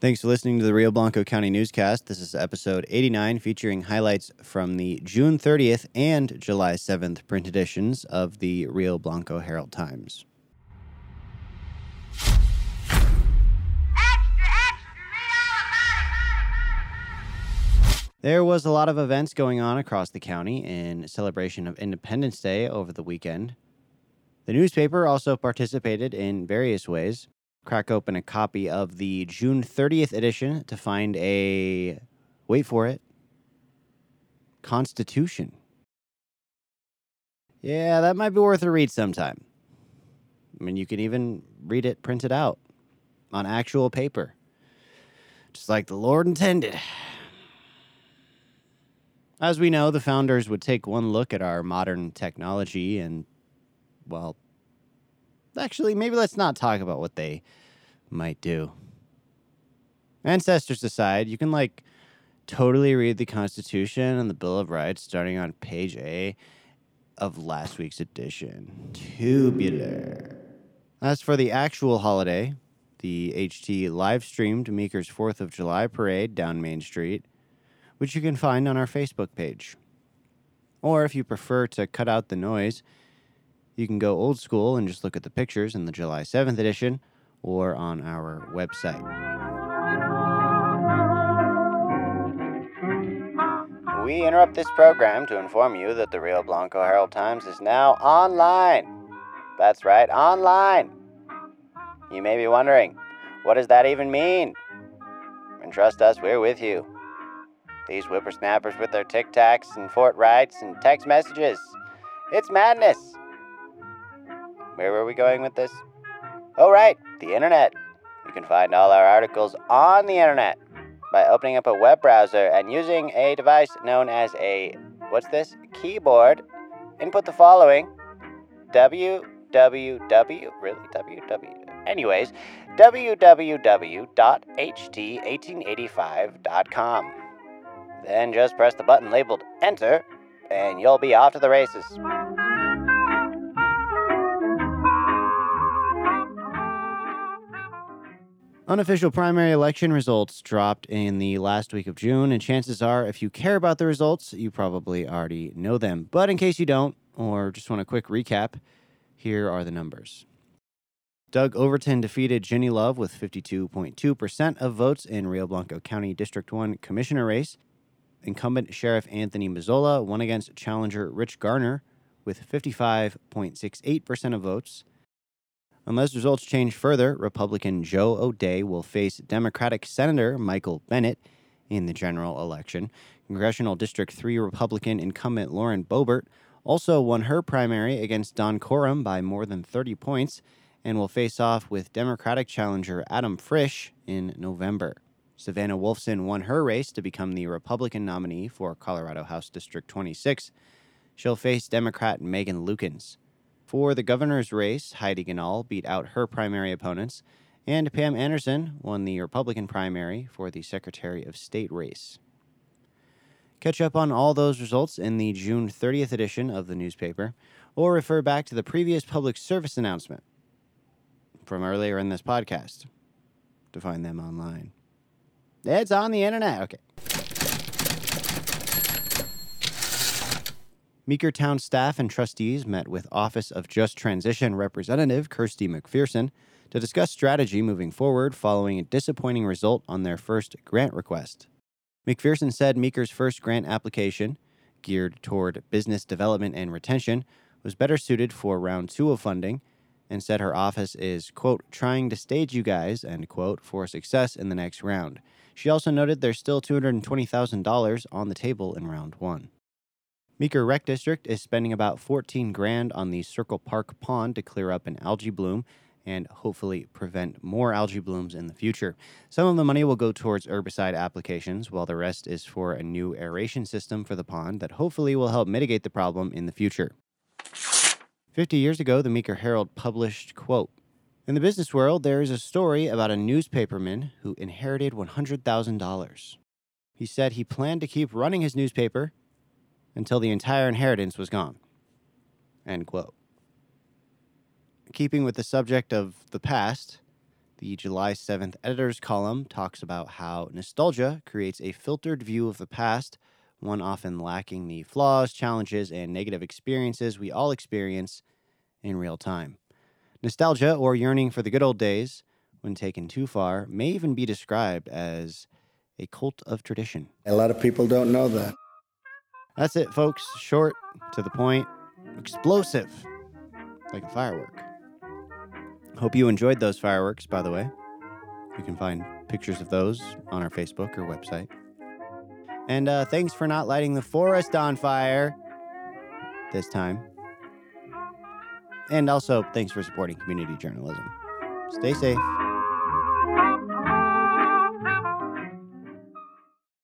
Thanks for listening to the Rio Blanco County Newscast. This is episode 89 featuring highlights from the June 30th and July 7th print editions of the Rio Blanco Herald Times. There was a lot of events going on across the county in celebration of Independence Day over the weekend. The newspaper also participated in various ways. Crack open a copy of the June 30th edition to find a, wait for it, Constitution. Yeah, that might be worth a read sometime. I mean, you can even read it printed out on actual paper, just like the Lord intended. As we know, the founders would take one look at our modern technology and, well, actually, maybe let's not talk about what they might do. Ancestors aside, you can, like, totally read the Constitution and the Bill of Rights starting on page A of last week's edition. Tubular. As for the actual holiday, the HT live streamed Meeker's 4th of July parade down Main Street which you can find on our Facebook page. Or if you prefer to cut out the noise, you can go old school and just look at the pictures in the July 7th edition or on our website. We interrupt this program to inform you that the Rio Blanco Herald Times is now online. That's right, online. You may be wondering, what does that even mean? And trust us, we're with you. These whippersnappers with their tic tacs and fort rights and text messages. It's madness. Where were we going with this? Oh, right, the internet. You can find all our articles on the internet by opening up a web browser and using a device known as a what's this? Keyboard. Input the following www really www anyways www.ht1885.com then just press the button labeled Enter, and you'll be off to the races. Unofficial primary election results dropped in the last week of June, and chances are, if you care about the results, you probably already know them. But in case you don't, or just want a quick recap, here are the numbers. Doug Overton defeated Jenny Love with 52.2% of votes in Rio Blanco County District 1 Commissioner race. Incumbent Sheriff Anthony Mazzola won against challenger Rich Garner with 55.68% of votes. Unless results change further, Republican Joe O'Dea will face Democratic Senator Michael Bennet in the general election. Congressional District 3 Republican incumbent Lauren Boebert also won her primary against Don Coram by more than 30 points and will face off with Democratic challenger Adam Frisch in November. Savannah Wolfson won her race to become the Republican nominee for Colorado House District 26. She'll face Democrat Meghan Lukens. For the governor's race, Heidi Ganahl beat out her primary opponents, and Pam Anderson won the Republican primary for the Secretary of State race. Catch up on all those results in the June 30th edition of the newspaper, or refer back to the previous public service announcement from earlier in this podcast to find them online. It's on the internet. Okay. Meeker Town staff and trustees met with Office of Just Transition Representative Kirsty McPherson to discuss strategy moving forward following a disappointing result on their first grant request. McPherson said Meeker's first grant application, geared toward business development and retention, was better suited for round two of funding and said her office is, quote, trying to stage you guys, end quote, for success in the next round. She also noted there's still $220,000 on the table in round one. Meeker Rec District is spending about 14 grand on the Circle Park Pond to clear up an algae bloom and hopefully prevent more algae blooms in the future. Some of the money will go towards herbicide applications, while the rest is for a new aeration system for the pond that hopefully will help mitigate the problem in the future. 50 years ago, the Meeker Herald published, quote, in the business world, there is a story about a newspaperman who inherited $100,000. He said he planned to keep running his newspaper until the entire inheritance was gone. End quote. Keeping with the subject of the past, The July 7th editor's column talks about how nostalgia creates a filtered view of the past, one often lacking the flaws, challenges, and negative experiences we all experience in real time. Nostalgia, or yearning for the good old days, when taken too far, may even be described as a cult of tradition. A lot of people don't know that. That's it, folks. Short, to the point, explosive, like a firework. Hope you enjoyed those fireworks, by the way. You can find pictures of those on our Facebook or website. And uh, thanks for not lighting the forest on fire this time. And also, thanks for supporting community journalism. Stay safe.